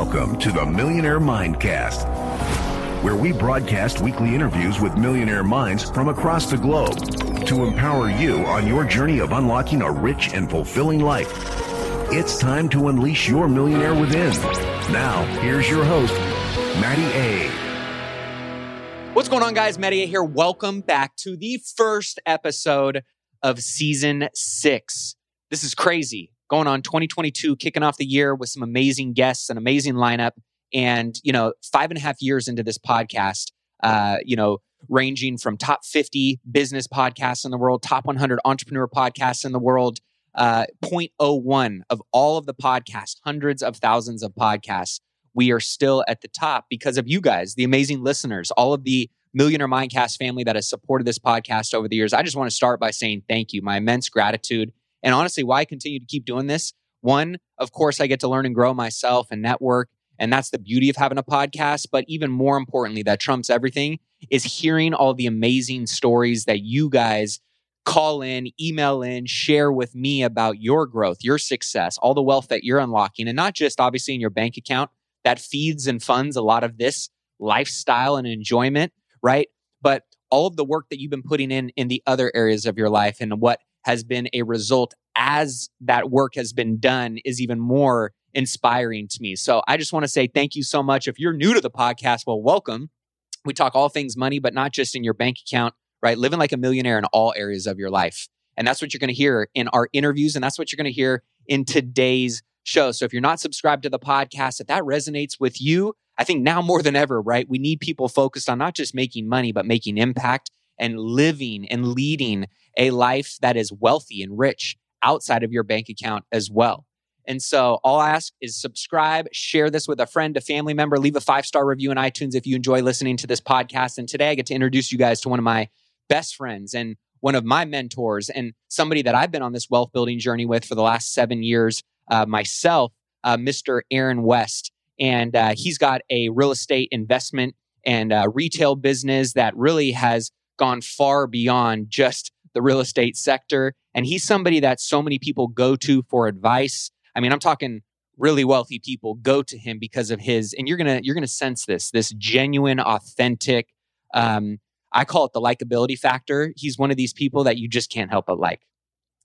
Welcome to the Millionaire Mindcast, where we broadcast weekly interviews with millionaire minds from across the globe to empower you on your journey of unlocking a rich and fulfilling life. It's time to unleash your millionaire within. Now, here's your host, Matty A. What's going on, guys? Matty A here. Welcome back to the first episode of season six. This is crazy going on 2022, kicking off the year with some amazing guests, an amazing lineup. And, you know, five and a half years into this podcast, uh, you know, ranging from top 50 business podcasts in the world, top 100 entrepreneur podcasts in the world, uh, 0.01 of all of the podcasts, hundreds of thousands of podcasts. We are still at the top because of you guys, the amazing listeners, all of the Millionaire Mindcast family that has supported this podcast over the years. I just want to start by saying thank you, my immense gratitude and honestly, why I continue to keep doing this? One, of course, I get to learn and grow myself and network. And that's the beauty of having a podcast. But even more importantly, that trumps everything is hearing all the amazing stories that you guys call in, email in, share with me about your growth, your success, all the wealth that you're unlocking. And not just obviously in your bank account that feeds and funds a lot of this lifestyle and enjoyment, right? But all of the work that you've been putting in in the other areas of your life and what has been a result as that work has been done is even more inspiring to me. So I just want to say thank you so much. If you're new to the podcast, well, welcome. We talk all things money, but not just in your bank account, right? Living like a millionaire in all areas of your life. And that's what you're going to hear in our interviews. And that's what you're going to hear in today's show. So if you're not subscribed to the podcast, if that resonates with you, I think now more than ever, right? We need people focused on not just making money, but making impact and living and leading a life that is wealthy and rich outside of your bank account as well. And so all I ask is subscribe, share this with a friend, a family member, leave a five star review in iTunes if you enjoy listening to this podcast. And today I get to introduce you guys to one of my best friends and one of my mentors and somebody that I've been on this wealth building journey with for the last seven years uh, myself, uh, Mr. Aaron West. And uh, he's got a real estate investment and uh, retail business that really has gone far beyond just the real estate sector. And he's somebody that so many people go to for advice. I mean, I'm talking really wealthy people go to him because of his, and you're gonna you're gonna sense this this genuine, authentic. Um, I call it the likability factor. He's one of these people that you just can't help but like.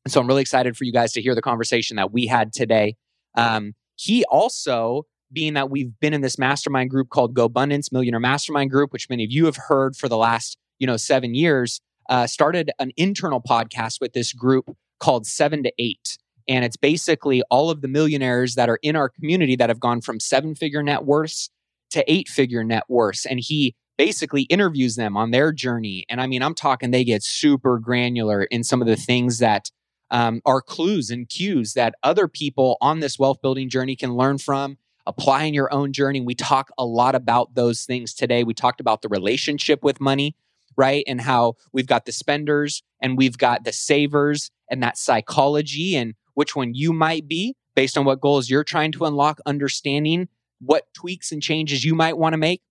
And so I'm really excited for you guys to hear the conversation that we had today. Um, he also, being that we've been in this mastermind group called GoBundance Millionaire Mastermind Group, which many of you have heard for the last you know seven years, uh, started an internal podcast with this group called Seven to Eight. And it's basically all of the millionaires that are in our community that have gone from seven figure net worths to eight figure net worths. And he basically interviews them on their journey. And I mean, I'm talking they get super granular in some of the things that um, are clues and cues that other people on this wealth building journey can learn from. Apply in your own journey. We talk a lot about those things today. We talked about the relationship with money right? And how we've got the spenders and we've got the savers and that psychology and which one you might be based on what goals you're trying to unlock, understanding what tweaks and changes you might want to make.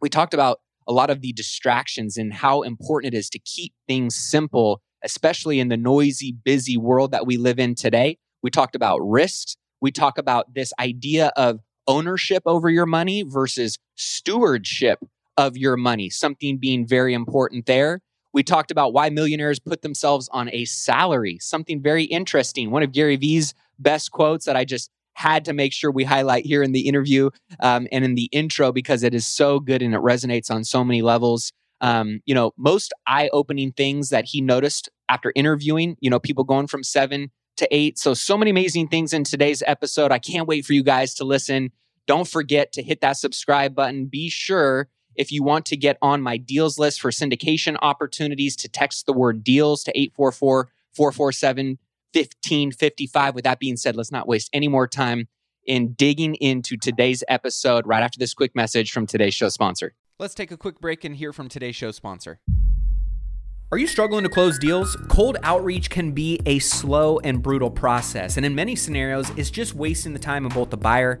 We talked about a lot of the distractions and how important it is to keep things simple, especially in the noisy, busy world that we live in today. We talked about risks. We talk about this idea of ownership over your money versus stewardship of your money, something being very important there. We talked about why millionaires put themselves on a salary, something very interesting. One of Gary Vee's best quotes that I just had to make sure we highlight here in the interview um, and in the intro because it is so good and it resonates on so many levels. Um, you know, most eye opening things that he noticed after interviewing, you know, people going from seven to eight. So, so many amazing things in today's episode. I can't wait for you guys to listen. Don't forget to hit that subscribe button. Be sure if you want to get on my deals list for syndication opportunities, to text the word deals to 844 447 1555. With that being said, let's not waste any more time in digging into today's episode right after this quick message from today's show sponsor. Let's take a quick break and hear from today's show sponsor. Are you struggling to close deals? Cold outreach can be a slow and brutal process, and in many scenarios, it's just wasting the time of both the buyer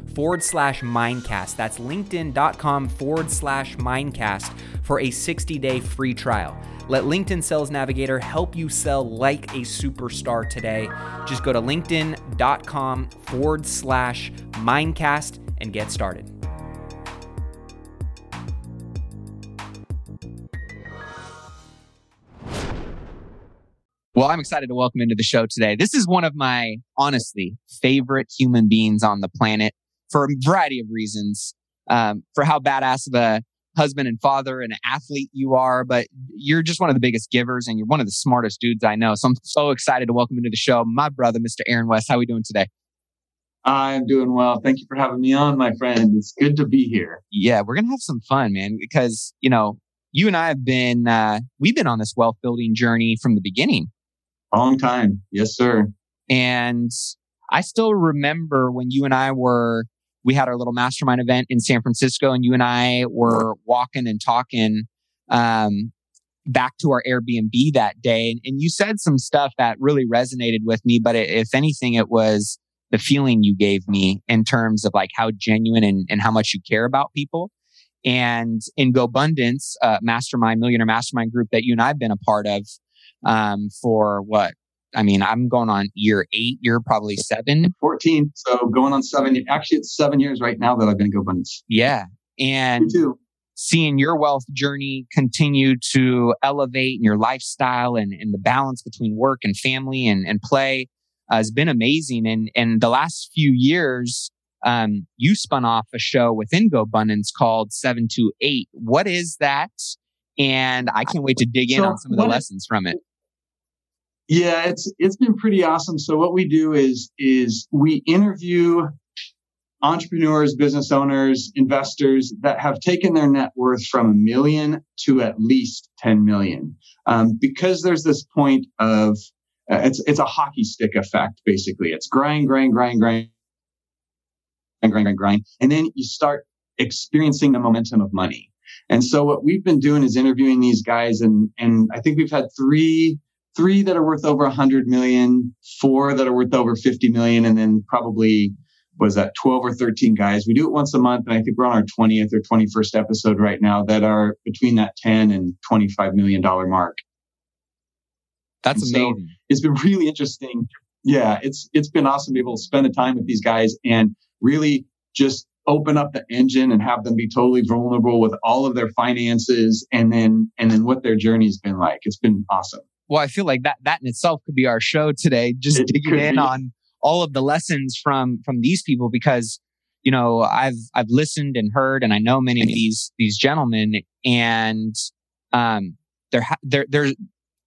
forward slash mindcast. That's linkedin.com forward slash mindcast for a 60 day free trial. Let LinkedIn Sales Navigator help you sell like a superstar today. Just go to linkedin.com forward slash mindcast and get started. Well, I'm excited to welcome into the show today. This is one of my, honestly, favorite human beings on the planet for a variety of reasons. Um, for how badass of a husband and father and athlete you are, but you're just one of the biggest givers and you're one of the smartest dudes I know. So I'm so excited to welcome into the show my brother, Mr. Aaron West. How are we doing today? I'm doing well. Thank you for having me on, my friend. It's good to be here. Yeah, we're gonna have some fun, man, because you know you and I have been uh, we've been on this wealth building journey from the beginning. Long time, yes, sir. And I still remember when you and I were we had our little mastermind event in San Francisco, and you and I were walking and talking um, back to our Airbnb that day. And, and, you said some stuff that really resonated with me. But it, if anything, it was the feeling you gave me in terms of like how genuine and, and how much you care about people. And in GoBundance, uh, mastermind, millionaire mastermind group that you and I have been a part of um, for what I mean, I'm going on year eight, you're probably seven. 14. So going on seven. Actually, it's seven years right now that I've been GoBundance. Yeah. And seeing your wealth journey continue to elevate and your lifestyle and, and the balance between work and family and, and play uh, has been amazing. And, and the last few years, um, you spun off a show within GoBundance called 728. What is that? And I can't wait to dig in so on some of the lessons from it. Yeah, it's it's been pretty awesome. So what we do is is we interview entrepreneurs, business owners, investors that have taken their net worth from a million to at least 10 million. Um, because there's this point of uh, it's it's a hockey stick effect basically. It's grind, grind, grind, grind, and grind, grind, grind, and then you start experiencing the momentum of money. And so what we've been doing is interviewing these guys, and and I think we've had three three that are worth over 100 million, four that are worth over 50 million, and then probably was that 12 or 13 guys. We do it once a month, and I think we're on our 20th or 21st episode right now that are between that 10 and 25 million dollar mark. That's and amazing. So it's been really interesting. Yeah, it's it's been awesome to be able to spend the time with these guys and really just open up the engine and have them be totally vulnerable with all of their finances and then and then what their journey's been like. It's been awesome well, I feel like that that in itself could be our show today, just it digging in be. on all of the lessons from from these people because you know I've I've listened and heard and I know many of these these gentlemen and um there there there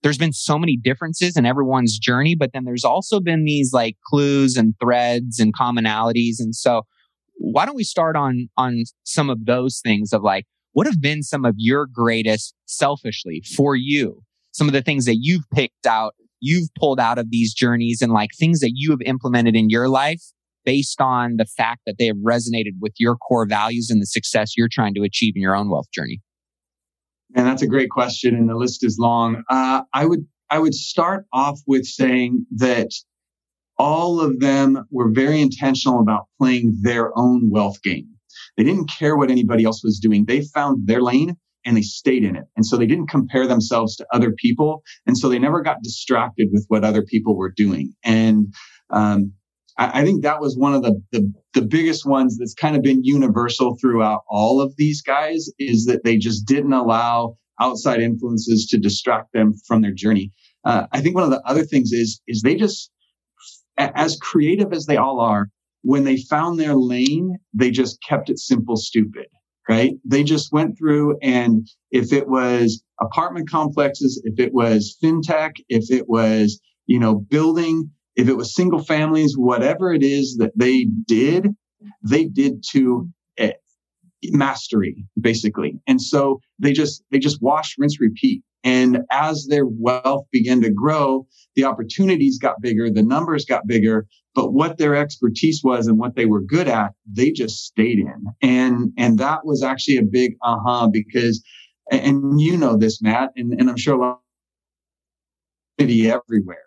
there's been so many differences in everyone's journey but then there's also been these like clues and threads and commonalities and so why don't we start on on some of those things of like what have been some of your greatest selfishly for you some of the things that you've picked out, you've pulled out of these journeys and like things that you have implemented in your life based on the fact that they have resonated with your core values and the success you're trying to achieve in your own wealth journey? And that's a great question, and the list is long. Uh, I would I would start off with saying that all of them were very intentional about playing their own wealth game. They didn't care what anybody else was doing. They found their lane and they stayed in it. And so they didn't compare themselves to other people. And so they never got distracted with what other people were doing. And um, I, I, think that was one of the, the, the biggest ones that's kind of been universal throughout all of these guys is that they just didn't allow outside influences to distract them from their journey. Uh, I think one of the other things is is they just as creative as they all are, when they found their lane, they just kept it simple, stupid, right? They just went through and if it was apartment complexes, if it was fintech, if it was, you know, building, if it was single families, whatever it is that they did, they did to uh, mastery, basically. And so they just, they just wash, rinse, repeat. And as their wealth began to grow, the opportunities got bigger, the numbers got bigger, but what their expertise was and what they were good at, they just stayed in. And, and that was actually a big aha uh-huh because, and you know this, Matt, and, and I'm sure a lot of everywhere.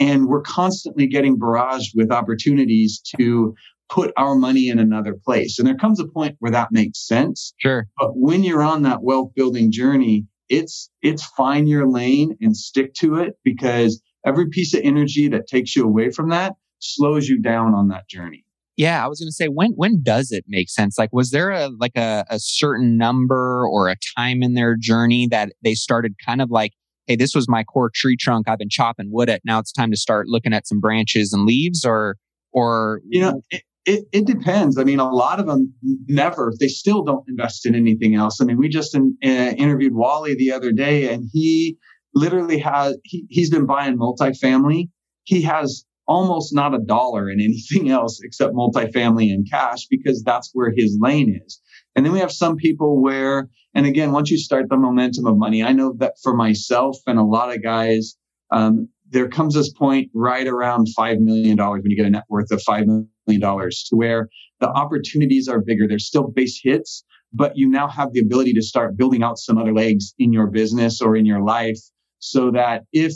And we're constantly getting barraged with opportunities to put our money in another place. And there comes a point where that makes sense. Sure. But when you're on that wealth building journey, it's it's find your lane and stick to it because every piece of energy that takes you away from that slows you down on that journey. Yeah, I was going to say when when does it make sense? Like was there a like a, a certain number or a time in their journey that they started kind of like hey, this was my core tree trunk. I've been chopping wood at. Now it's time to start looking at some branches and leaves, or or you know, it, it, it, depends. I mean, a lot of them never, they still don't invest in anything else. I mean, we just in, uh, interviewed Wally the other day and he literally has, he, he's been buying multifamily. He has almost not a dollar in anything else except multifamily and cash because that's where his lane is. And then we have some people where, and again, once you start the momentum of money, I know that for myself and a lot of guys, um, there comes this point right around $5 million when you get a net worth of $5 million dollars to where the opportunities are bigger. There's still base hits, but you now have the ability to start building out some other legs in your business or in your life so that if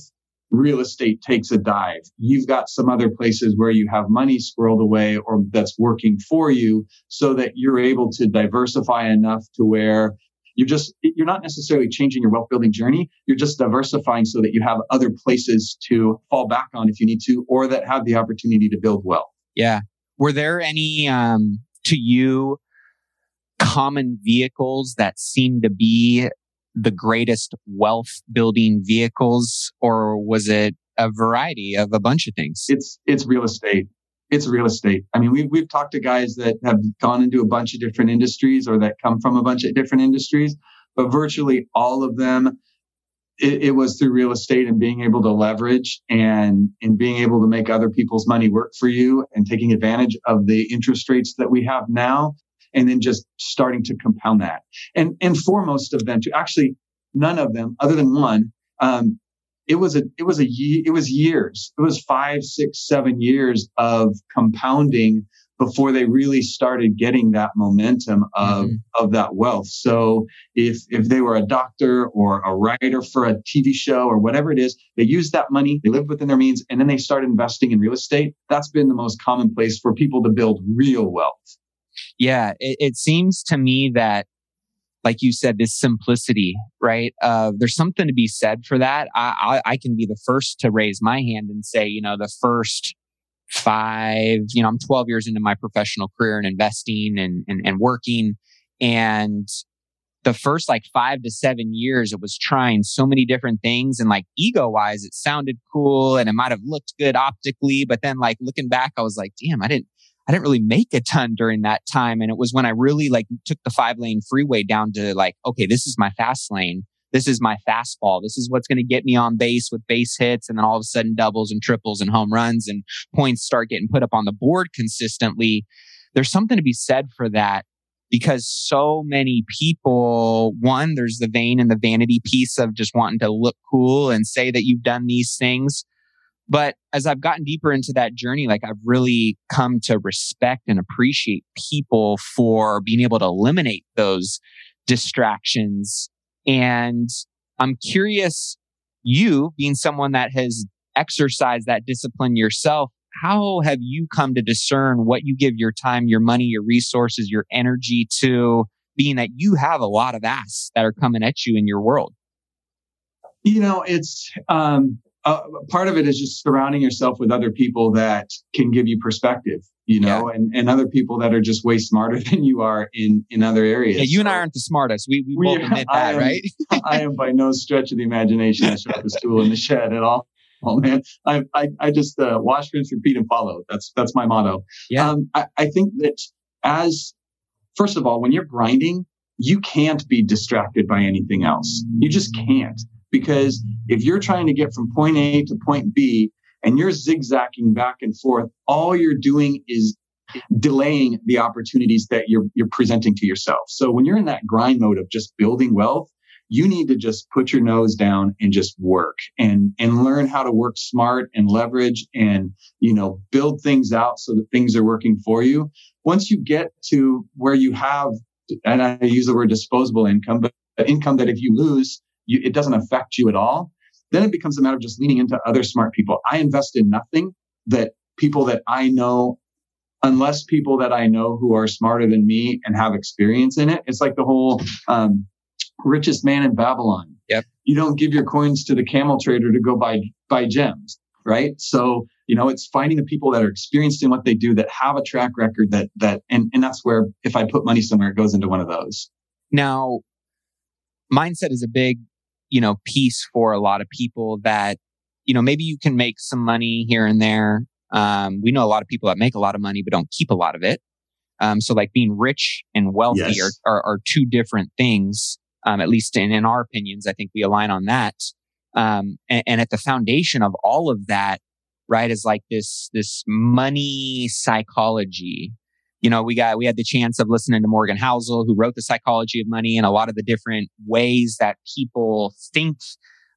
real estate takes a dive, you've got some other places where you have money squirreled away or that's working for you so that you're able to diversify enough to where you're just you're not necessarily changing your wealth building journey. You're just diversifying so that you have other places to fall back on if you need to or that have the opportunity to build wealth. Yeah were there any um to you common vehicles that seem to be the greatest wealth building vehicles or was it a variety of a bunch of things it's it's real estate it's real estate. I mean, we've, we've talked to guys that have gone into a bunch of different industries or that come from a bunch of different industries, but virtually all of them, it, it was through real estate and being able to leverage and, and being able to make other people's money work for you and taking advantage of the interest rates that we have now. And then just starting to compound that. And, and for most of them to actually none of them other than one, um, it was a it was a it was years it was five six seven years of compounding before they really started getting that momentum of mm-hmm. of that wealth so if if they were a doctor or a writer for a tv show or whatever it is they used that money they lived within their means and then they started investing in real estate that's been the most common place for people to build real wealth yeah it, it seems to me that like you said, this simplicity, right? Uh, there's something to be said for that. I, I, I can be the first to raise my hand and say, you know, the first five, you know, I'm 12 years into my professional career and investing and, and, and working. And the first like five to seven years, it was trying so many different things. And like ego wise, it sounded cool and it might have looked good optically. But then like looking back, I was like, damn, I didn't, I didn't really make a ton during that time. And it was when I really like took the five lane freeway down to like, okay, this is my fast lane. This is my fastball. This is what's going to get me on base with base hits. And then all of a sudden doubles and triples and home runs and points start getting put up on the board consistently. There's something to be said for that because so many people, one, there's the vain and the vanity piece of just wanting to look cool and say that you've done these things. But as I've gotten deeper into that journey, like I've really come to respect and appreciate people for being able to eliminate those distractions. And I'm curious, you being someone that has exercised that discipline yourself, how have you come to discern what you give your time, your money, your resources, your energy to, being that you have a lot of asks that are coming at you in your world? You know, it's, um, uh, part of it is just surrounding yourself with other people that can give you perspective, you know, yeah. and, and other people that are just way smarter than you are in, in other areas. Yeah, you and I aren't the smartest. We, we, we both admit that, am, right? I am by no stretch of the imagination the sharpest tool in the shed at all. Oh man, I, I, I just uh, wash, rinse, repeat, and follow. That's that's my motto. Yeah. Um, I, I think that as first of all, when you're grinding, you can't be distracted by anything else. You just can't. Because if you're trying to get from point A to point B and you're zigzagging back and forth, all you're doing is delaying the opportunities that you're, you're presenting to yourself. So when you're in that grind mode of just building wealth, you need to just put your nose down and just work and and learn how to work smart and leverage and you know build things out so that things are working for you once you get to where you have and i use the word disposable income but income that if you lose you, it doesn't affect you at all, then it becomes a matter of just leaning into other smart people. I invest in nothing that people that I know, unless people that I know who are smarter than me and have experience in it. It's like the whole um, richest man in Babylon. Yep. You don't give your coins to the camel trader to go buy buy gems, right? So you know it's finding the people that are experienced in what they do that have a track record that that and and that's where if I put money somewhere, it goes into one of those. Now, mindset is a big you know, piece for a lot of people that, you know, maybe you can make some money here and there. Um, we know a lot of people that make a lot of money, but don't keep a lot of it. Um, so like being rich and wealthy yes. are, are, are, two different things. Um, at least in, in our opinions, I think we align on that. Um, and, and at the foundation of all of that, right, is like this, this money psychology you know, we got, we had the chance of listening to Morgan Housel, who wrote The Psychology of Money and a lot of the different ways that people think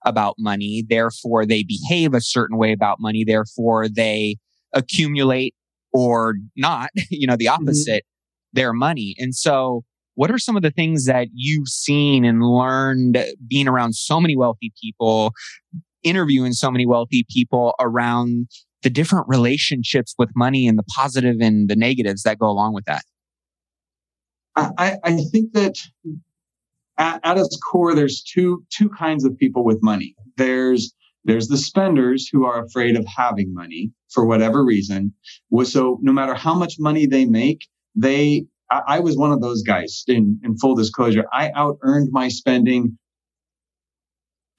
about money. Therefore, they behave a certain way about money. Therefore, they accumulate or not, you know, the mm-hmm. opposite, mm-hmm. their money. And so, what are some of the things that you've seen and learned being around so many wealthy people, interviewing so many wealthy people around the different relationships with money and the positive and the negatives that go along with that? I, I think that at, at its core, there's two two kinds of people with money. There's there's the spenders who are afraid of having money for whatever reason. So no matter how much money they make, they I, was one of those guys in, in full disclosure. I out earned my spending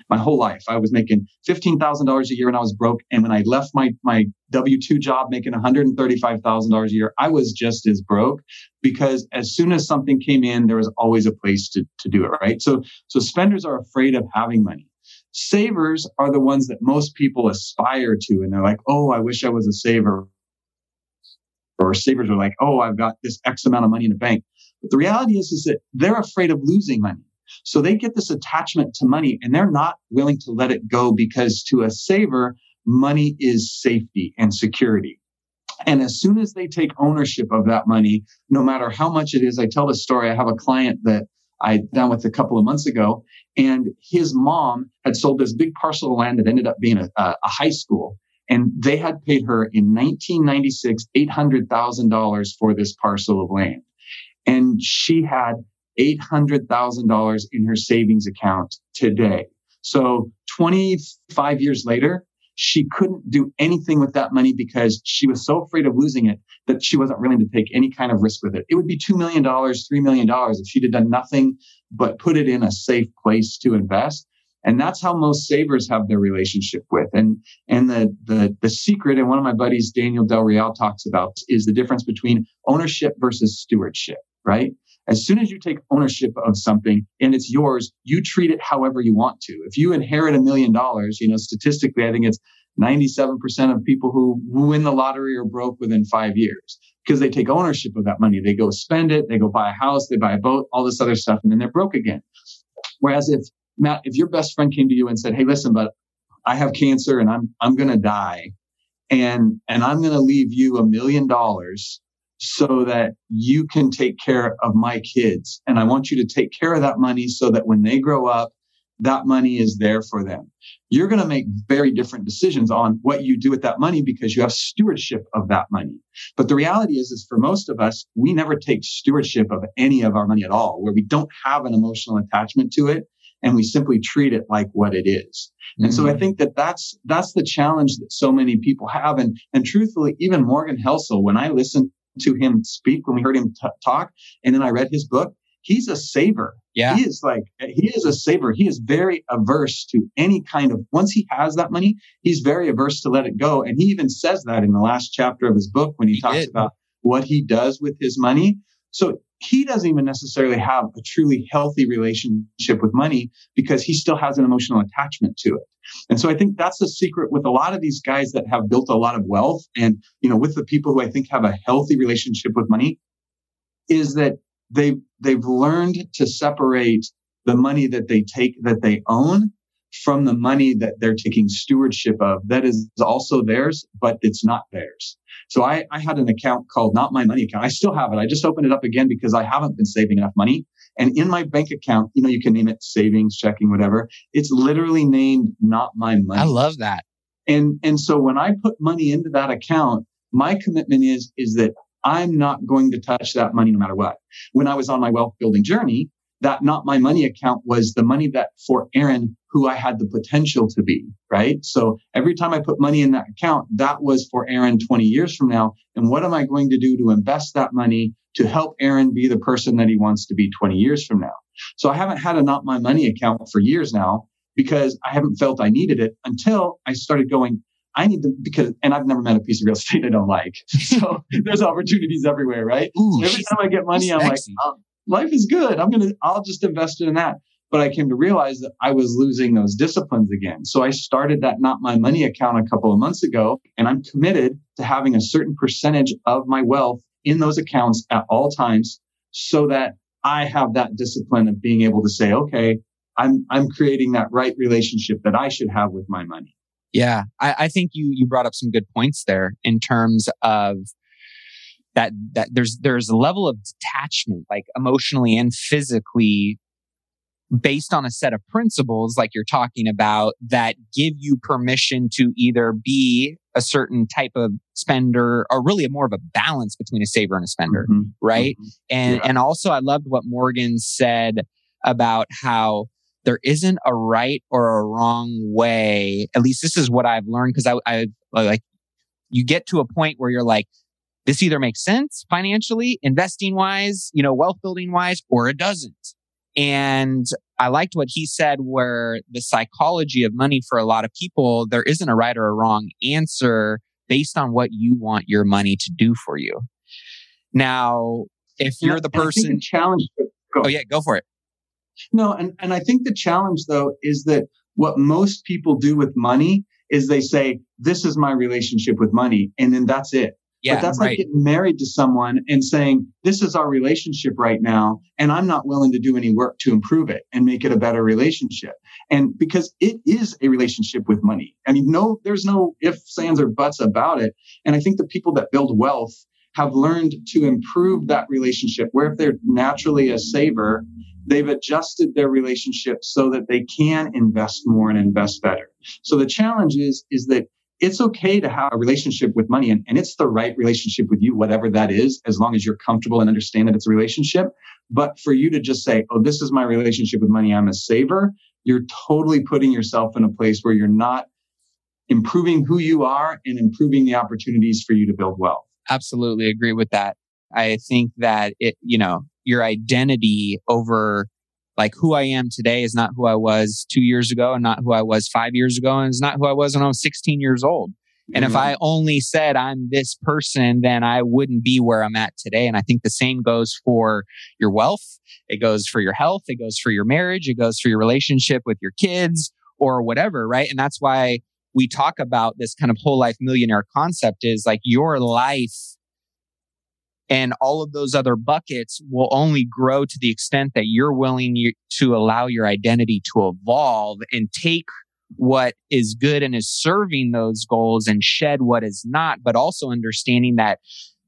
my whole life. I was making $15,000 a year and I was broke. And when I left my, my W 2 job making $135,000 a year, I was just as broke because as soon as something came in, there was always a place to, to do it, right? So, so spenders are afraid of having money. Savers are the ones that most people aspire to. And they're like, oh, I wish I was a saver. Or savers are like, oh, I've got this X amount of money in the bank. But the reality is, is that they're afraid of losing money. So they get this attachment to money and they're not willing to let it go because to a saver, money is safety and security. And as soon as they take ownership of that money, no matter how much it is, I tell the story. I have a client that I down with a couple of months ago, and his mom had sold this big parcel of land that ended up being a, a high school. And they had paid her in 1996 $800,000 for this parcel of land. And she had $800,000 in her savings account today. So 25 years later, she couldn't do anything with that money because she was so afraid of losing it that she wasn't willing to take any kind of risk with it. It would be $2 million, $3 million if she'd have done nothing but put it in a safe place to invest. And that's how most savers have their relationship with. And, and the, the, the secret, and one of my buddies, Daniel Del Real talks about is the difference between ownership versus stewardship, right? As soon as you take ownership of something and it's yours, you treat it however you want to. If you inherit a million dollars, you know, statistically, I think it's 97% of people who win the lottery are broke within five years because they take ownership of that money. They go spend it, they go buy a house, they buy a boat, all this other stuff, and then they're broke again. Whereas if Matt, if your best friend came to you and said, Hey, listen, but I have cancer and I'm I'm gonna die and and I'm gonna leave you a million dollars so that you can take care of my kids. And I want you to take care of that money so that when they grow up, that money is there for them. You're going to make very different decisions on what you do with that money because you have stewardship of that money. But the reality is, is for most of us, we never take stewardship of any of our money at all, where we don't have an emotional attachment to it. and we simply treat it like what it is. And mm-hmm. so I mm. think that that's, that's the challenge that so many people have. And, and truthfully, even Morgan Housel, when I listened to him speak, when we heard him t- talk, and then I read his book, he's a saver. Yeah. He is like, he is a saver. He is very averse to any kind of, once he has that money, he's very averse to let it go. And he even says that in the last chapter of his book when he, he talks did. about what he does with his money. So he doesn't even necessarily have a truly healthy relationship with money because he still has an emotional attachment to it. And so I think that's the secret with a lot of these guys that have built a lot of wealth and, you know, with the people who I think have a healthy relationship with money is that they they've learned to separate the money that they take that they own from the money that they're taking stewardship of that is also theirs but it's not theirs. So I, I had an account called not my money account. I still have it. I just opened it up again because i haven't been saving enough money. And in my bank account you know you can name it savings checking whatever it's literally named not my money. I love that. And and so when i put money into that account my commitment is is that I'm not going to touch that money no matter what. When I was on my wealth building journey, that not my money account was the money that for Aaron, who I had the potential to be, right? So every time I put money in that account, that was for Aaron 20 years from now. And what am I going to do to invest that money to help Aaron be the person that he wants to be 20 years from now? So I haven't had a not my money account for years now because I haven't felt I needed it until I started going, I need to because, and I've never met a piece of real estate I don't like. So there's opportunities everywhere, right? Ooh, so every time I get money, I'm like, oh, life is good. I'm gonna, I'll just invest in that. But I came to realize that I was losing those disciplines again. So I started that not my money account a couple of months ago, and I'm committed to having a certain percentage of my wealth in those accounts at all times, so that I have that discipline of being able to say, okay, I'm I'm creating that right relationship that I should have with my money. Yeah, I, I think you you brought up some good points there in terms of that that there's there's a level of detachment, like emotionally and physically, based on a set of principles, like you're talking about, that give you permission to either be a certain type of spender or really a more of a balance between a saver and a spender, mm-hmm. right? Mm-hmm. And yeah. and also I loved what Morgan said about how there isn't a right or a wrong way. At least this is what I've learned because I, I like you get to a point where you're like, this either makes sense financially, investing wise, you know, wealth building wise, or it doesn't. And I liked what he said, where the psychology of money for a lot of people, there isn't a right or a wrong answer based on what you want your money to do for you. Now, if you're the person, challenge. Oh yeah, go for it. No, and, and I think the challenge though is that what most people do with money is they say, this is my relationship with money. And then that's it. Yeah, but that's right. like getting married to someone and saying, this is our relationship right now. And I'm not willing to do any work to improve it and make it a better relationship. And because it is a relationship with money. I mean, no, there's no ifs, ands, or buts about it. And I think the people that build wealth have learned to improve that relationship where if they're naturally a saver, they've adjusted their relationship so that they can invest more and invest better. So the challenge is, is that it's okay to have a relationship with money and, and it's the right relationship with you, whatever that is, as long as you're comfortable and understand that it's a relationship. But for you to just say, oh, this is my relationship with money, I'm a saver, you're totally putting yourself in a place where you're not improving who you are and improving the opportunities for you to build wealth. Absolutely agree with that. I think that it, you know, your identity over like who I am today is not who I was two years ago and not who I was five years ago and it's not who I was when I was 16 years old. And mm-hmm. if I only said I'm this person, then I wouldn't be where I'm at today. And I think the same goes for your wealth. It goes for your health. It goes for your marriage. It goes for your relationship with your kids or whatever. Right. And that's why we talk about this kind of whole life millionaire concept is like your life and all of those other buckets will only grow to the extent that you're willing to allow your identity to evolve and take what is good and is serving those goals and shed what is not, but also understanding that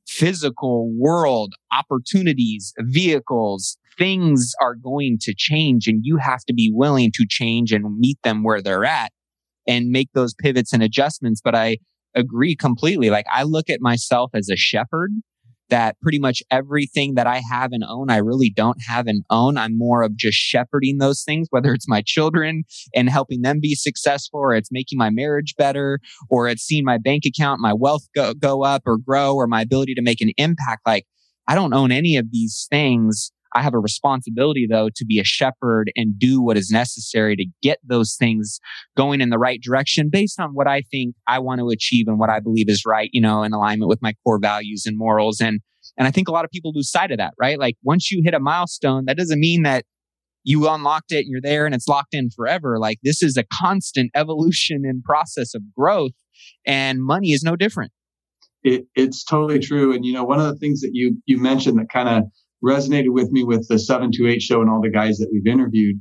physical world, opportunities, vehicles, things are going to change and you have to be willing to change and meet them where they're at and make those pivots and adjustments. But I agree completely. Like I look at myself as a shepherd that pretty much everything that I have and own, I really don't have and own. I'm more of just shepherding those things, whether it's my children and helping them be successful, or it's making my marriage better, or it's seeing my bank account, my wealth go, go up or grow, or my ability to make an impact. Like I don't own any of these things. I have a responsibility though to be a shepherd and do what is necessary to get those things going in the right direction based on what I think I want to achieve and what I believe is right, you know, in alignment with my core values and morals. And, and I think a lot of people lose sight of that, right? Like once you hit a milestone, that doesn't mean that you unlocked it and you're there and it's locked in forever. Like this is a constant evolution and process of growth and money is no different. It, it's totally true. And, you know, one of the things that you, you mentioned that kind of resonated with me with the 728 show and all the guys that we've interviewed.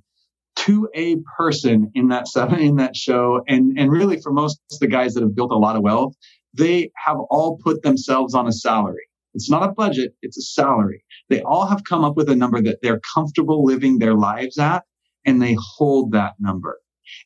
To a person in that seven in that show and and really for most of the guys that have built a lot of wealth they have all put themselves on a salary. It's not a budget it's a salary. They all have come up with a number that they're comfortable living their lives at and they hold that number.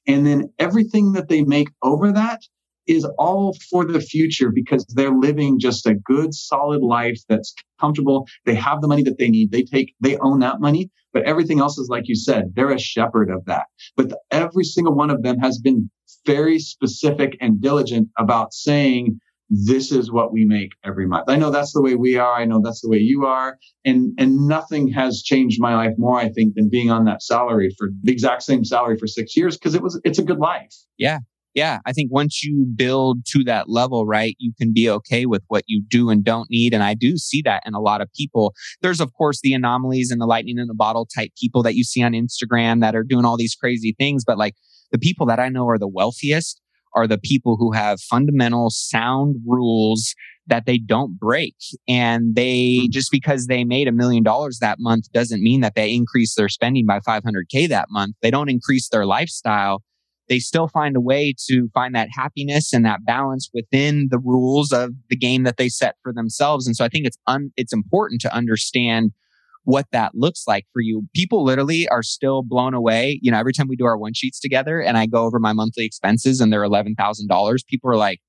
And then everything that they make over that is all for the future because they're living just a good, solid life that's comfortable. They have the money that they need. They take, they own that money, but everything else is like you said, they're a shepherd of that. But the, every single one of them has been very specific and diligent about saying, this is what we make every month. I know that's the way we are. I know that's the way you are. And, and nothing has changed my life more, I think, than being on that salary for the exact same salary for six years because it was, it's a good life. Yeah yeah, I think once you build to that level, right, you can be okay with what you do and don't need. And I do see that in a lot of people. There's, of course, the anomalies and the lightning in the bottle type people that you see on Instagram that are doing all these crazy things. But like the people that I know are the wealthiest are the people who have fundamental sound rules that they don't break. And they hmm. just because they made a million dollars that month doesn't mean that they increase their spending by 500K that month. They don't increase their lifestyle they still find a way to find that happiness and that balance within the rules of the game that they set for themselves. And so I think it's un, it's important to understand what that looks like for you. People literally are still blown away. You know, every time we do our one sheets together and I go over my monthly expenses and they're $11,000, people are like,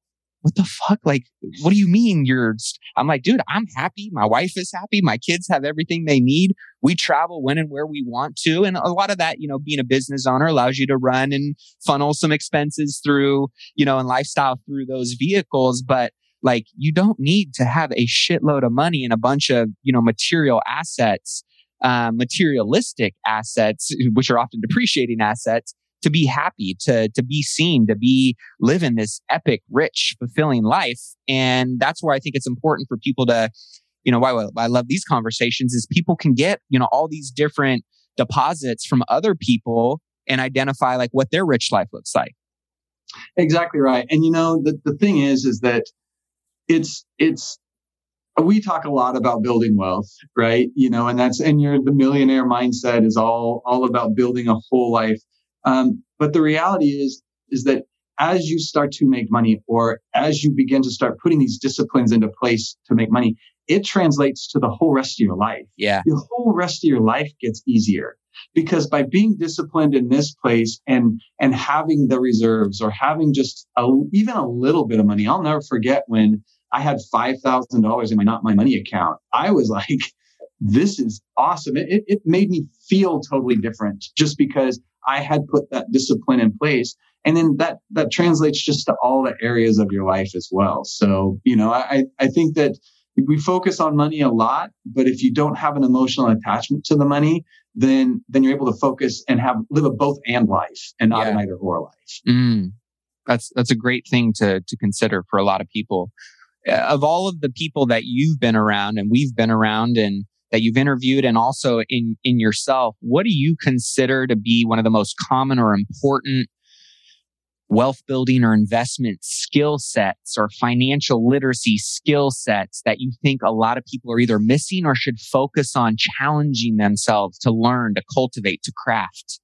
what the fuck? Like, what do you mean you're, I'm like, dude, I'm happy. My wife is happy. My kids have everything they need. We travel when and where we want to. And a lot of that, you know, being a business owner allows you to run and funnel some expenses through, you know, and lifestyle through those vehicles. But like, you don't need to have a shitload of money and a bunch of, you know, material assets, uh, materialistic assets, which are often depreciating assets to be happy, to, to be seen, to be living this epic, rich, fulfilling life. And that's where I think it's important for people to, you know, why I love these conversations is people can get, you know, all these different deposits from other people and identify like what their rich life looks like. Exactly right. And you know, the, the thing is, is that it's, it's, we talk a lot about building wealth, right? You know, and that's, and your, the millionaire mindset is all, all about building a whole life um, but the reality is, is that as you start to make money or as you begin to start putting these disciplines into place to make money, it translates to the whole rest of your life. Yeah. The whole rest of your life gets easier because by being disciplined in this place and and having the reserves or having just a, even a little bit of money i'll never forget when i had $5000 in my not my money account i was like this is awesome it, it, it made me feel totally different just because I had put that discipline in place. And then that, that translates just to all the areas of your life as well. So, you know, I, I think that we focus on money a lot, but if you don't have an emotional attachment to the money, then, then you're able to focus and have, live a both and life and not yeah. an either or life. Mm. That's, that's a great thing to, to consider for a lot of people. Uh, of all of the people that you've been around and we've been around and that you've interviewed and also in, in yourself, what do you consider to be one of the most common or important wealth building or investment skill sets or financial literacy skill sets that you think a lot of people are either missing or should focus on challenging themselves to learn, to cultivate, to craft?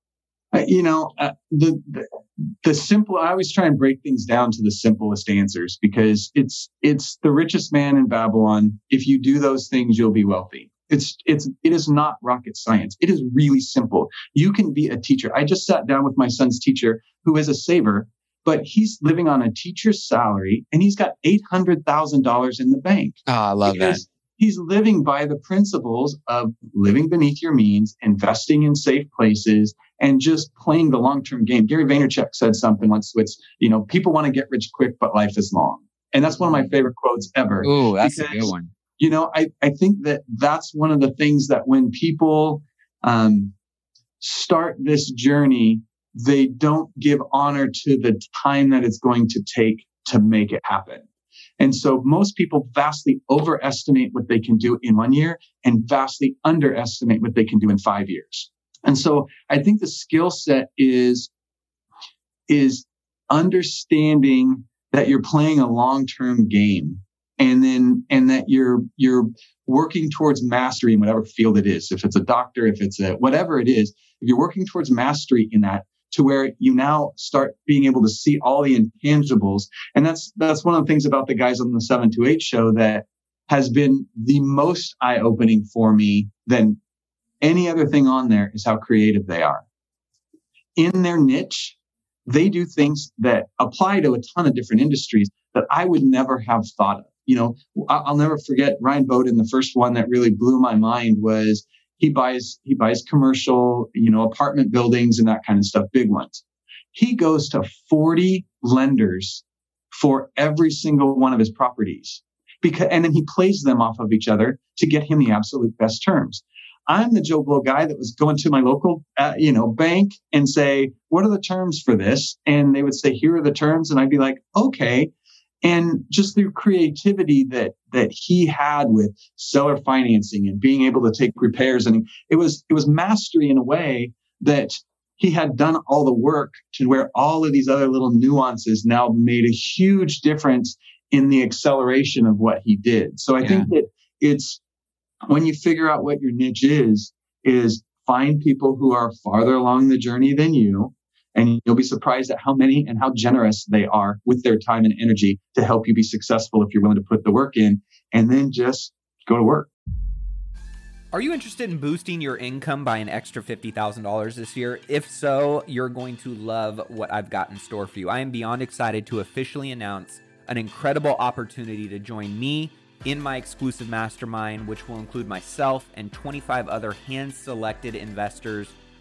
Uh, you know, uh, the, the, the simple. I always try and break things down to the simplest answers because it's it's the richest man in Babylon. If you do those things, you'll be wealthy. It's, it's, it is not rocket science. It is really simple. You can be a teacher. I just sat down with my son's teacher who is a saver, but he's living on a teacher's salary and he's got $800,000 in the bank. Oh, I love that. he's living by the principles of living beneath your means, investing in safe places, and just playing the long-term game. Gary Vaynerchuk said something once, which, you know, people want to get rich quick, but life is long. And that's one of my mm. favorite quotes ever. Oh, that's a good one. You know, I, I think that that's one of the things that when people um, start this journey, they don't give honor to the time that it's going to take to make it happen. And so most people vastly overestimate what they can do in one year and vastly underestimate what they can do in five years. And so I think the skill set is, is understanding that you're playing a long-term game and then, and that you're, you're working towards mastery in whatever field it is. If it's a doctor, if it's a, whatever it is, if you're working towards mastery in that, to where you now start being able to see all the intangibles. And that's, that's one of the things about the guys on the 728 show that has been the most eye opening for me than any other thing on there is how creative they are. In their niche, they do things that apply to a ton of different industries that I would never have thought of. You know, I'll never forget Ryan Bowden. The first one that really blew my mind was he buys he buys commercial, you know, apartment buildings and that kind of stuff, big ones. He goes to 40 lenders for every single one of his properties because and then he plays them off of each other to get him the absolute best terms. I'm the Joe Blow guy that was going to my local, uh, you know, bank and say, "What are the terms for this?" And they would say, "Here are the terms," and I'd be like, "Okay." And just the creativity that that he had with seller financing and being able to take repairs, and it was it was mastery in a way that he had done all the work to where all of these other little nuances now made a huge difference in the acceleration of what he did. So I yeah. think that it's when you figure out what your niche is, is find people who are farther along the journey than you. And you'll be surprised at how many and how generous they are with their time and energy to help you be successful if you're willing to put the work in and then just go to work. Are you interested in boosting your income by an extra $50,000 this year? If so, you're going to love what I've got in store for you. I am beyond excited to officially announce an incredible opportunity to join me in my exclusive mastermind, which will include myself and 25 other hand selected investors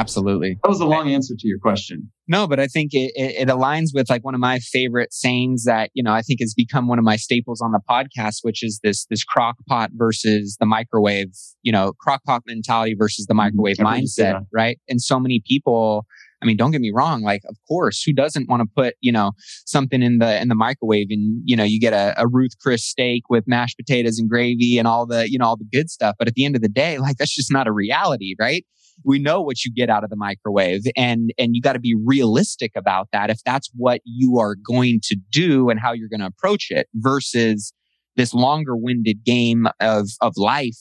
Absolutely. That was a long answer to your question. No, but I think it, it, it, aligns with like one of my favorite sayings that, you know, I think has become one of my staples on the podcast, which is this, this crock pot versus the microwave, you know, crock pot mentality versus the mm-hmm. microwave mm-hmm. mindset, yeah. right? And so many people, I mean, don't get me wrong. Like, of course, who doesn't want to put, you know, something in the, in the microwave and, you know, you get a, a Ruth Chris steak with mashed potatoes and gravy and all the, you know, all the good stuff. But at the end of the day, like, that's just not a reality, right? We know what you get out of the microwave and, and you got to be realistic about that. If that's what you are going to do and how you're going to approach it versus this longer winded game of, of life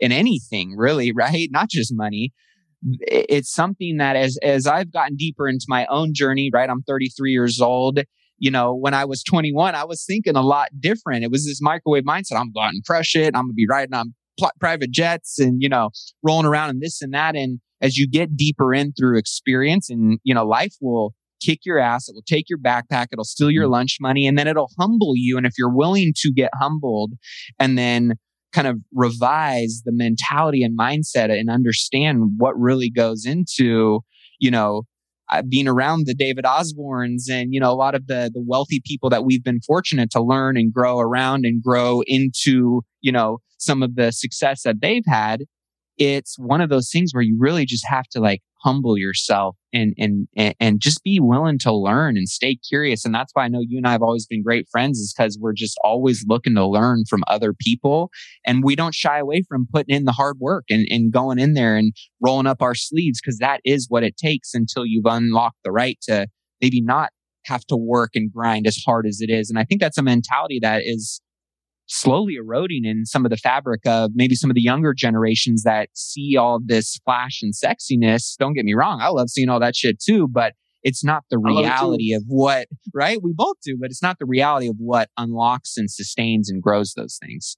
in anything really, right? Not just money it's something that as as I've gotten deeper into my own journey, right? I'm 33 years old. You know, when I was 21, I was thinking a lot different. It was this microwave mindset. I'm going to crush it. I'm gonna be riding on pl- private jets and, you know, rolling around and this and that. And as you get deeper in through experience and, you know, life will kick your ass. It will take your backpack. It'll steal your mm. lunch money and then it'll humble you. And if you're willing to get humbled and then kind of revise the mentality and mindset and understand what really goes into, you know, uh, being around the David Osbornes and you know a lot of the the wealthy people that we've been fortunate to learn and grow around and grow into you know some of the success that they've had it's one of those things where you really just have to like humble yourself and and and just be willing to learn and stay curious. And that's why i know you and i have always been great friends is because we're just always looking to learn from other people. And we don't shy away from putting in the hard work and, and going in there and rolling up our sleeves because that is what it takes until you've unlocked the right to maybe not have to work and grind as hard as it is. And i think that's a mentality that is slowly eroding in some of the fabric of maybe some of the younger generations that see all this flash and sexiness. Don't get me wrong. I love seeing all that shit too, but it's not the reality of what, right? We both do, but it's not the reality of what unlocks and sustains and grows those things.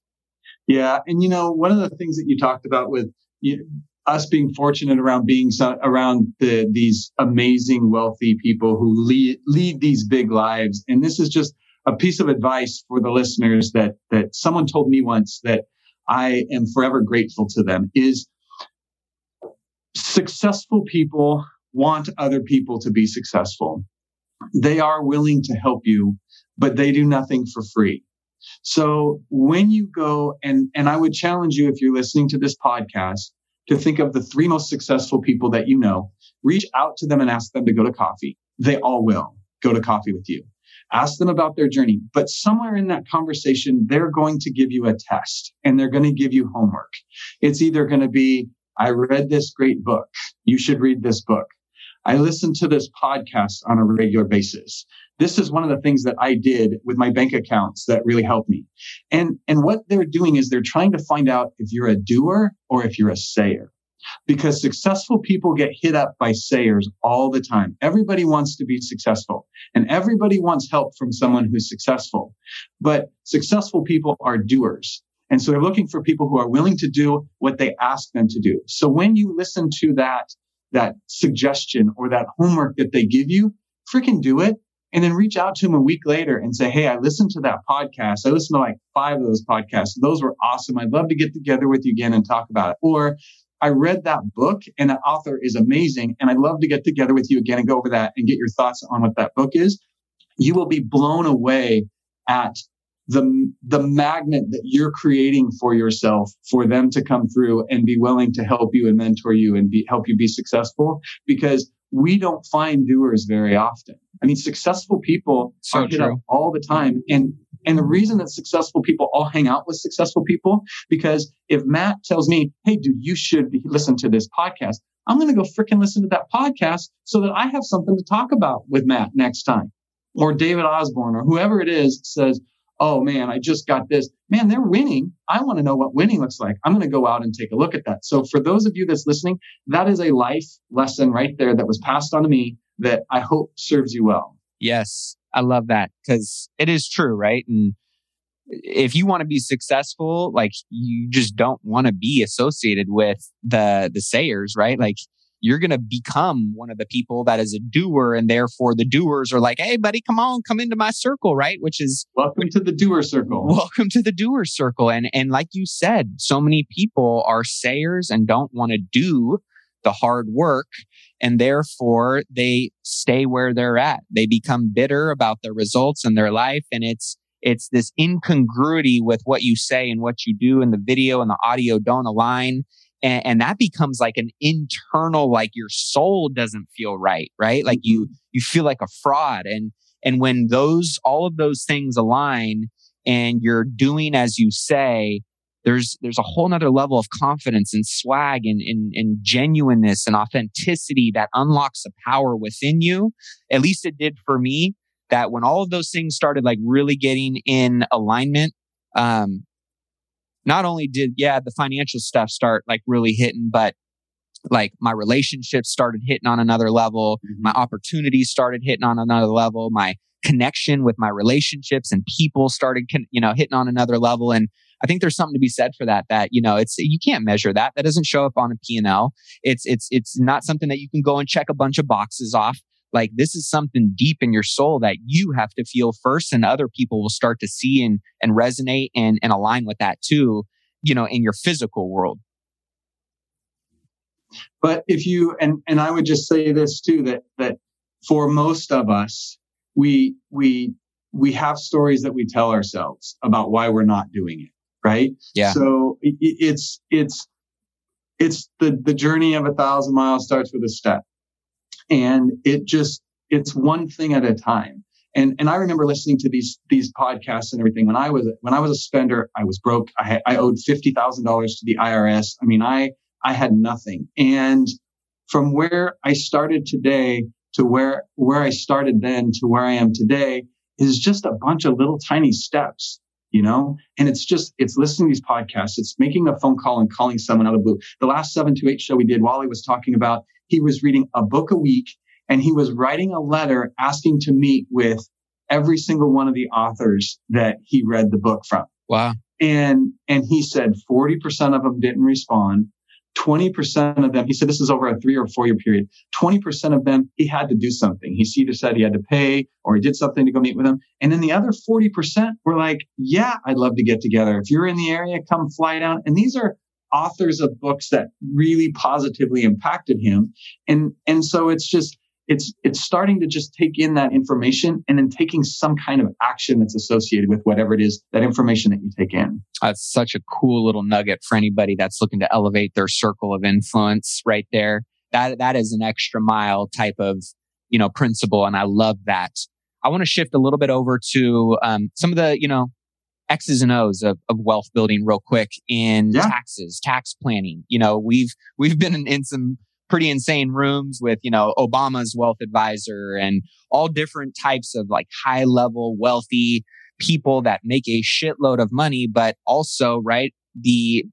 Yeah. And you know, one of the things that you talked about with you us being fortunate around being so, around the, these amazing wealthy people who lead, lead these big lives. And this is just a piece of advice for the listeners that that someone told me once that I am forever grateful to them is successful people want other people to be successful. They are willing to help you, but they do nothing for free. So when you go and and I would challenge you if you're listening to this podcast to think of the three most successful people that you know, reach out to them and ask them to go to coffee. They all will go to coffee with you ask them about their journey. But somewhere in that conversation, they're going to give you a test and they're going to give you homework. It's either going to be, I read this great book. You should read this book. I listen to this podcast on a regular basis. This is one of the things that I did with my bank accounts that really helped me. And, and what they're doing is they're trying to find out if you're a doer or if you're a sayer because successful people get hit up by sayers all the time. Everybody wants to be successful and everybody wants help from someone who's successful. But successful people are doers. And so they're looking for people who are willing to do what they ask them to do. So when you listen to that, that suggestion or that homework that they give you, freaking do it. And then reach out to them a week later and say, Hey, I listened to that podcast. I listened to like five of those podcasts. Those were awesome. I'd love to get together with you again and talk about it. Or I read that book and the author is amazing. And I'd love to get together with you again and go over that and get your thoughts on what that book is. You will be blown away at the, the magnet that you're creating for yourself for them to come through and be willing to help you and mentor you and be, help you be successful because we don't find doers very often. I mean, successful people so are hit up all the time. And and the reason that successful people all hang out with successful people, because if Matt tells me, Hey, dude, you should listen to this podcast. I'm going to go freaking listen to that podcast so that I have something to talk about with Matt next time. Or David Osborne or whoever it is says, Oh man, I just got this. Man, they're winning. I want to know what winning looks like. I'm going to go out and take a look at that. So for those of you that's listening, that is a life lesson right there that was passed on to me that I hope serves you well. Yes. I love that because it is true, right? And if you want to be successful, like you just don't want to be associated with the the sayers, right? Like you're going to become one of the people that is a doer and therefore the doers are like, "Hey buddy, come on, come into my circle," right? Which is welcome to the doer circle. Welcome to the doer circle. And and like you said, so many people are sayers and don't want to do the hard work and therefore they stay where they're at. They become bitter about the results in their life. And it's, it's this incongruity with what you say and what you do and the video and the audio don't align. And, and that becomes like an internal, like your soul doesn't feel right, right? Like you, mm-hmm. you feel like a fraud. And, and when those, all of those things align and you're doing as you say, there's there's a whole nother level of confidence and swag and, and, and genuineness and authenticity that unlocks a power within you. At least it did for me. That when all of those things started like really getting in alignment, um, not only did yeah the financial stuff start like really hitting, but like my relationships started hitting on another level, mm-hmm. my opportunities started hitting on another level, my connection with my relationships and people started, you know, hitting on another level. And I think there's something to be said for that. That you know, it's you can't measure that. That doesn't show up on a P and L. It's it's it's not something that you can go and check a bunch of boxes off. Like this is something deep in your soul that you have to feel first, and other people will start to see and and resonate and and align with that too. You know, in your physical world. But if you and and I would just say this too that that for most of us, we we we have stories that we tell ourselves about why we're not doing it right? Yeah. So it, it's it's it's the the journey of a thousand miles starts with a step. And it just it's one thing at a time. And and i remember listening to these these podcasts and everything. When i was when i was a spender i was broke. I had, i owed $50000 to the irs i mean i i had nothing. And from where i started today to where where I started then to where I am today is just a bunch of little tiny steps, you know? And it's just it's listening to these podcasts, it's making a phone call and calling someone out of the blue. The last seven to eight show we did, Wally was talking about he was reading a book a week and he was writing a letter asking to meet with every single one of the authors that he read the book from. Wow. And and he said 40% of them didn't respond. 20% of them, he said this is over a three or four year period. 20% of them, he had to do something. He either said he had to pay or he did something to go meet with them. And then the other 40% were like, yeah, I'd love to get together. If you're in the area, come fly down. And these are authors of books that really positively impacted him. And, and so it's just, it's it's starting to just take in that information and then taking some kind of action that's associated with whatever it is that information that you take in that's such a cool little nugget for anybody that's looking to elevate their circle of influence right there that that is an extra mile type of you know principle and i love that i want to shift a little bit over to um, some of the you know X's and O's of, of wealth building real quick in yeah. taxes, tax planning. You know, we've we've been in, in some pretty insane rooms with, you know, Obama's wealth advisor and all different types of like high level wealthy people that make a shitload of money, but also, right, the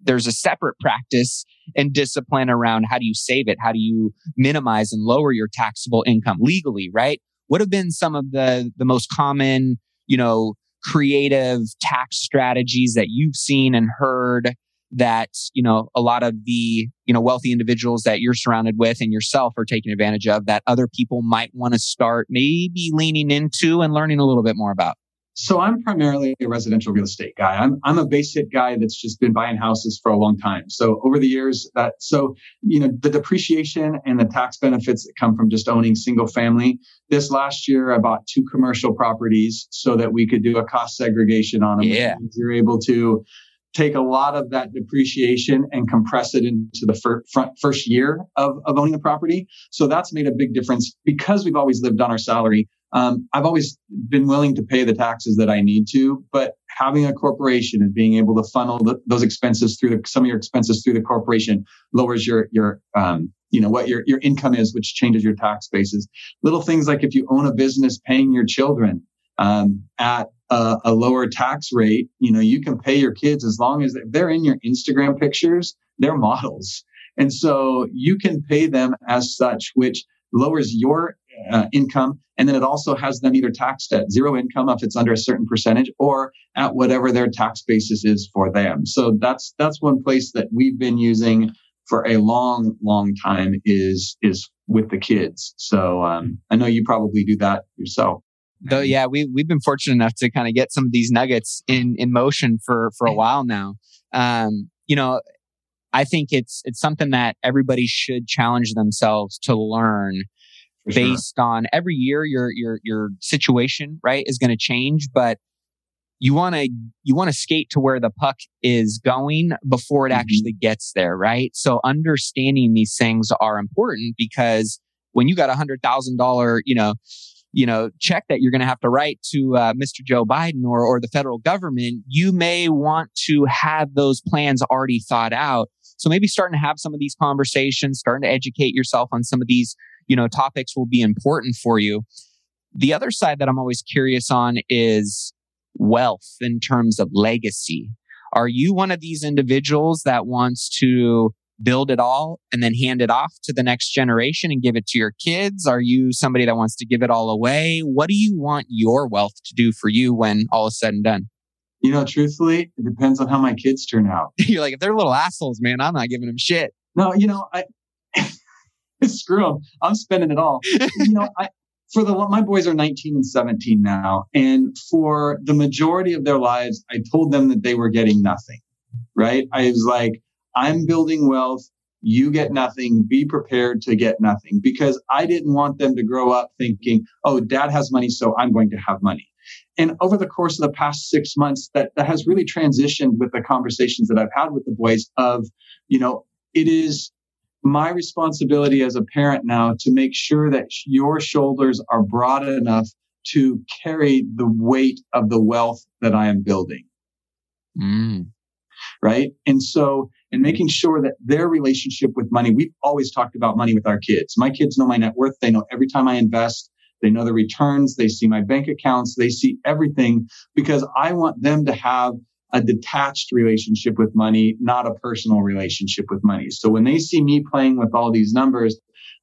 there's a separate practice and discipline around how do you save it? How do you minimize and lower your taxable income legally, right? What have been some of the the most common, you know, creative tax strategies that you've seen and heard that you know a lot of the you know wealthy individuals that you're surrounded with and yourself are taking advantage of that other people might want to start maybe leaning into and learning a little bit more about? So i'm primarily a residential real estate guy. I'm i'm a basic guy that's just been buying houses for a long time. So over the years that so you know the depreciation and the tax benefits that come from just owning single family. This last year i bought two commercial properties so that we could do a cost segregation on them. Yeah. You're able to take a lot of that depreciation and compress it into the fir- front first year of, of owning the property. So that's made a big difference because we've always lived on our salary. Um, I've always been willing to pay the taxes that I need to, but having a corporation and being able to funnel the, those expenses through the, some of your expenses through the corporation lowers your your um, you know what your your income is, which changes your tax basis. Little things like if you own a business, paying your children um, at a, a, lower tax rate, you know, you can pay your kids as long as they're in your Instagram pictures, they're models. And so you can pay them as such, which lowers your uh, income. And then it also has them either taxed at zero income if it's under a certain percentage or at whatever their tax basis is for them. So that's, that's one place that we've been using for a long, long time is, is with the kids. So, um, I know you probably do that yourself. Though, yeah, we we've been fortunate enough to kind of get some of these nuggets in in motion for for a while now. Um, you know, I think it's it's something that everybody should challenge themselves to learn for based sure. on every year your your your situation right is going to change, but you want to you want to skate to where the puck is going before it mm-hmm. actually gets there, right? So understanding these things are important because when you got a hundred thousand dollar, you know, you know, check that you're going to have to write to uh, Mr. Joe Biden or, or the federal government, you may want to have those plans already thought out. So maybe starting to have some of these conversations, starting to educate yourself on some of these, you know, topics will be important for you. The other side that I'm always curious on is wealth in terms of legacy. Are you one of these individuals that wants to build it all and then hand it off to the next generation and give it to your kids? Are you somebody that wants to give it all away? What do you want your wealth to do for you when all is said and done? You know, truthfully, it depends on how my kids turn out. You're like, if they're little assholes, man, I'm not giving them shit. No, you know, I screw them. I'm spending it all. you know, I, for the my boys are 19 and 17 now, and for the majority of their lives, I told them that they were getting nothing. Right? I was like, I'm building wealth. You get nothing. Be prepared to get nothing because I didn't want them to grow up thinking, oh, dad has money, so I'm going to have money. And over the course of the past six months, that, that has really transitioned with the conversations that I've had with the boys of, you know, it is my responsibility as a parent now to make sure that your shoulders are broad enough to carry the weight of the wealth that I am building. Mm. Right. And so, in making sure that their relationship with money, we've always talked about money with our kids. My kids know my net worth. They know every time I invest, they know the returns. They see my bank accounts. They see everything because I want them to have a detached relationship with money, not a personal relationship with money. So when they see me playing with all these numbers,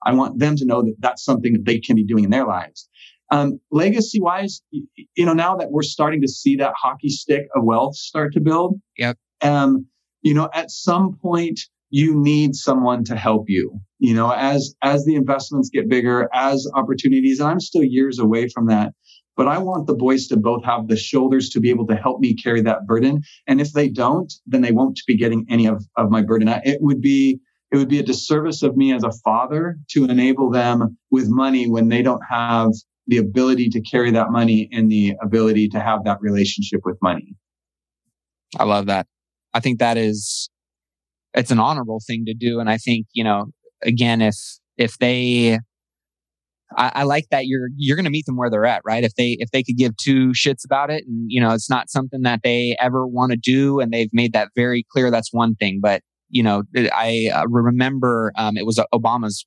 I want them to know that that's something that they can be doing in their lives. Um, legacy wise, you know, now that we're starting to see that hockey stick of wealth start to build, yep. Um, you know, at some point you need someone to help you. You know, as as the investments get bigger, as opportunities, and I'm still years away from that. But I want the boys to both have the shoulders to be able to help me carry that burden. And if they don't, then they won't be getting any of, of my burden. It would be it would be a disservice of me as a father to enable them with money when they don't have the ability to carry that money and the ability to have that relationship with money. I love that. I think that is it's an honorable thing to do. And I think, you know, again, if if they I, I, like that you're you're going to meet them where they're at, right? If they if they could give two shits about it, and you know it's not something that they ever want to do, and they've made that very clear, that's one thing. But you know, I uh, remember um, it was Obama's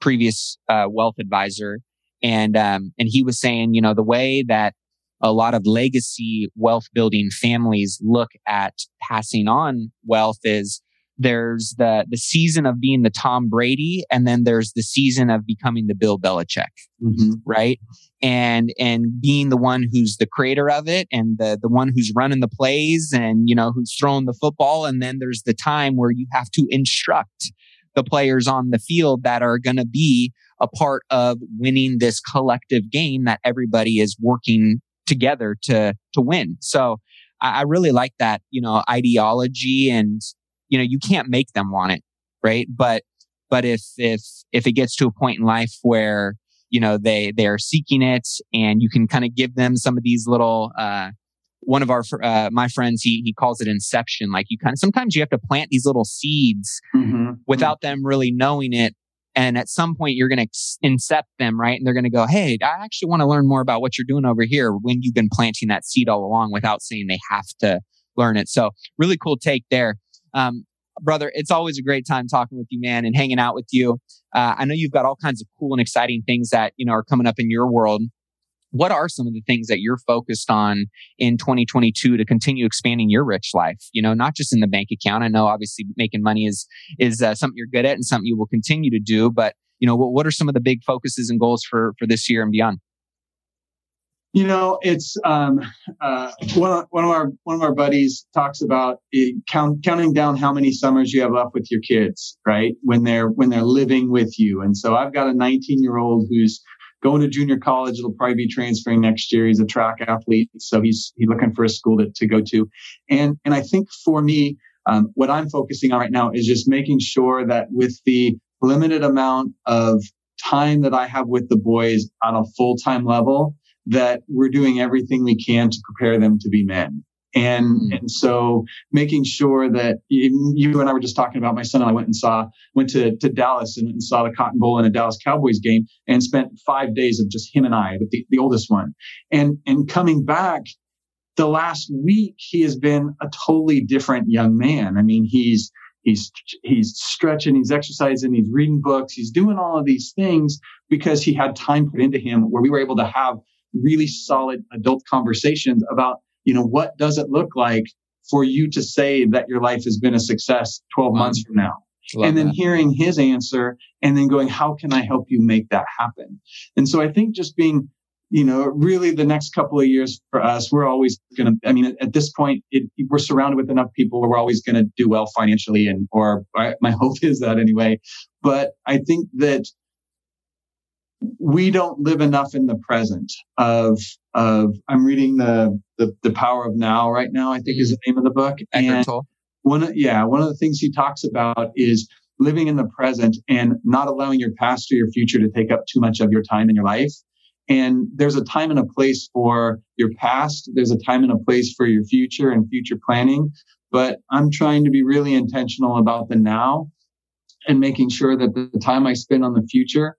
previous uh, wealth advisor, and um, and he was saying, you know, the way that a lot of legacy wealth building families look at passing on wealth is there's the the season of being the Tom Brady, and then there's the season of becoming the Bill Belichick, mm-hmm. right? And and being the one who's the creator of it, and the the one who's running the plays, and you know who's throwing the football, and then there's the time where you have to instruct the players on the field that are going to be a part of winning this collective game that everybody is working together to to win. So I, I really like that, you know, ideology and you know, you can't make them want it, right? But, but if, if, if it gets to a point in life where, you know, they, they are seeking it and you can kind of give them some of these little, uh, one of our, uh, my friends, he, he calls it inception. Like you kind of, sometimes you have to plant these little seeds mm-hmm. without them really knowing it. And at some point you're going to incept them, right? And they're going to go, Hey, I actually want to learn more about what you're doing over here when you've been planting that seed all along without saying they have to learn it. So really cool take there. Um, brother, it's always a great time talking with you, man, and hanging out with you. Uh, I know you've got all kinds of cool and exciting things that you know are coming up in your world. What are some of the things that you're focused on in 2022 to continue expanding your rich life? You know, not just in the bank account. I know obviously making money is is uh, something you're good at and something you will continue to do. But you know, what, what are some of the big focuses and goals for for this year and beyond? You know, it's um, uh, one one of our one of our buddies talks about it, count, counting down how many summers you have left with your kids, right? When they're when they're living with you. And so I've got a 19 year old who's going to junior college. It'll probably be transferring next year. He's a track athlete, so he's he's looking for a school to, to go to. And and I think for me, um, what I'm focusing on right now is just making sure that with the limited amount of time that I have with the boys on a full time level that we're doing everything we can to prepare them to be men. And, mm. and so making sure that you, you, and I were just talking about my son and I went and saw, went to, to Dallas and, and saw the Cotton Bowl and a Dallas Cowboys game and spent five days of just him and I with the, the oldest one. And, and coming back the last week, he has been a totally different young man. I mean, he's, he's he's stretching he's exercising he's reading books he's doing all of these things because he had time put into him where we were able to have really solid adult conversations about, you know, what does it look like for you to say that your life has been a success 12 wow. months from now? Love and then that. hearing his answer and then going, how can I help you make that happen? And so I think just being you know, really the next couple of years for us, we're always going to, I mean, at, this point, it, we're surrounded with enough people where we're always going to do well financially. And, or my hope is that anyway. But I think that we don't live enough in the present of, of, I'm reading the, the, the power of now right now, I think is the mm. name of the book. And one, yeah, one of the things he talks about is living in the present and not allowing your past or your future to take up too much of your time in your life and there's a time and a place for your past. There's a time and a place for your future and future planning. But I'm trying to be really intentional about the now and making sure that the time I spend on the future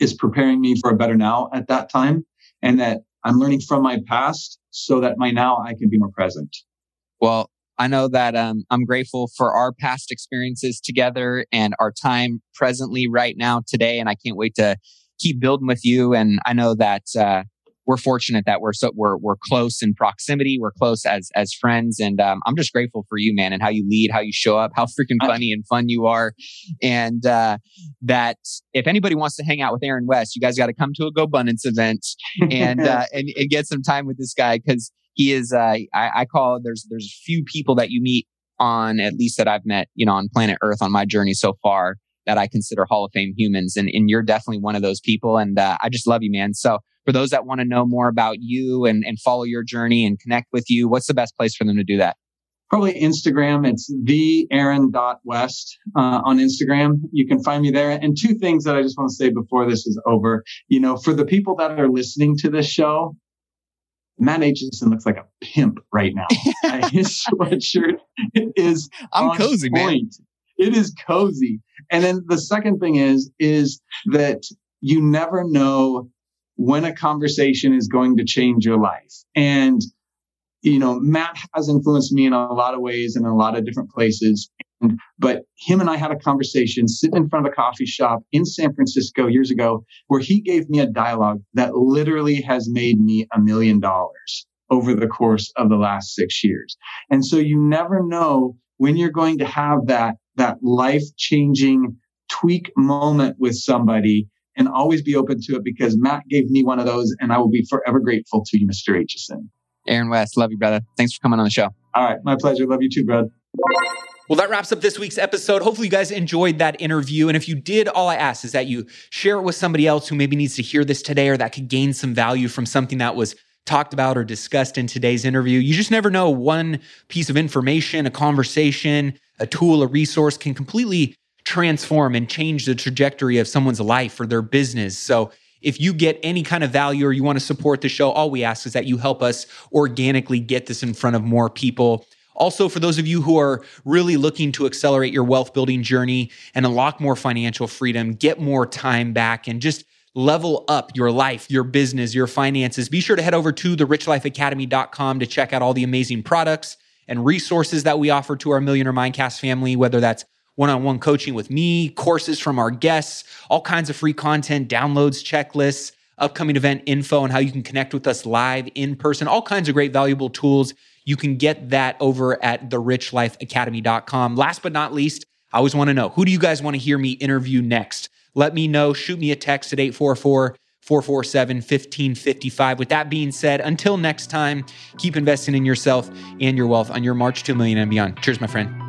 is preparing me for a better now at that time and that I'm learning from my past so that my now I can be more present. Well, I know that um, I'm grateful for our past experiences together and our time presently right now today. And I can't wait to keep building with you. And I know that uh, we're fortunate that we're so we're we're close in proximity. We're close as as friends, and um, I'm just grateful for you, man, and how you lead, how you show up, how freaking funny and fun you are, and uh, that if anybody wants to hang out with Aaron West, you guys got to come to a GoBundance event and uh, and and get some time with this guy because he is. Uh, I, I call there's there's few people that you meet on at least that I've met, you know, on planet Earth on my journey so far that I consider Hall of Fame humans. And, and you're definitely one of those people. And uh, I just love you, man. So for those that want to know more about you and, and follow your journey and connect with you, what's the best place for them to do that? Probably Instagram. It's the Aaron.west uh, on Instagram. You can find me there. And two things that I just want to say before this is over. You know, for the people that are listening to this show, Matt Aitchison looks like a pimp right now. His sweatshirt is I'm cozy, point. man it is cozy. And then the second thing is, is that you never know when a conversation is going to change your life. And, you know, Matt has influenced me in a lot of ways and in a lot of different places. And, but him and I had a conversation sitting in front of a coffee shop in San Francisco years ago where he gave me a dialogue that literally has made me a million dollars over the course of the last six years. And so you never know when you're going to have that that life changing tweak moment with somebody and always be open to it because Matt gave me one of those and I will be forever grateful to you, Mr. Aitchison. Aaron West, love you, brother. Thanks for coming on the show. All right. My pleasure. Love you too, bro. Well, that wraps up this week's episode. Hopefully, you guys enjoyed that interview. And if you did, all I ask is that you share it with somebody else who maybe needs to hear this today or that could gain some value from something that was talked about or discussed in today's interview. You just never know. One piece of information, a conversation, a tool, a resource can completely transform and change the trajectory of someone's life or their business. So, if you get any kind of value or you want to support the show, all we ask is that you help us organically get this in front of more people. Also, for those of you who are really looking to accelerate your wealth building journey and unlock more financial freedom, get more time back, and just level up your life, your business, your finances, be sure to head over to the richlifeacademy.com to check out all the amazing products and resources that we offer to our Millionaire Mindcast family, whether that's one on one coaching with me, courses from our guests, all kinds of free content, downloads, checklists, upcoming event info, and how you can connect with us live in person, all kinds of great valuable tools. You can get that over at therichlifeacademy.com. Last but not least, I always want to know who do you guys want to hear me interview next? Let me know. Shoot me a text at 844 447 1555. With that being said, until next time, keep investing in yourself and your wealth on your march to a million and beyond. Cheers, my friend.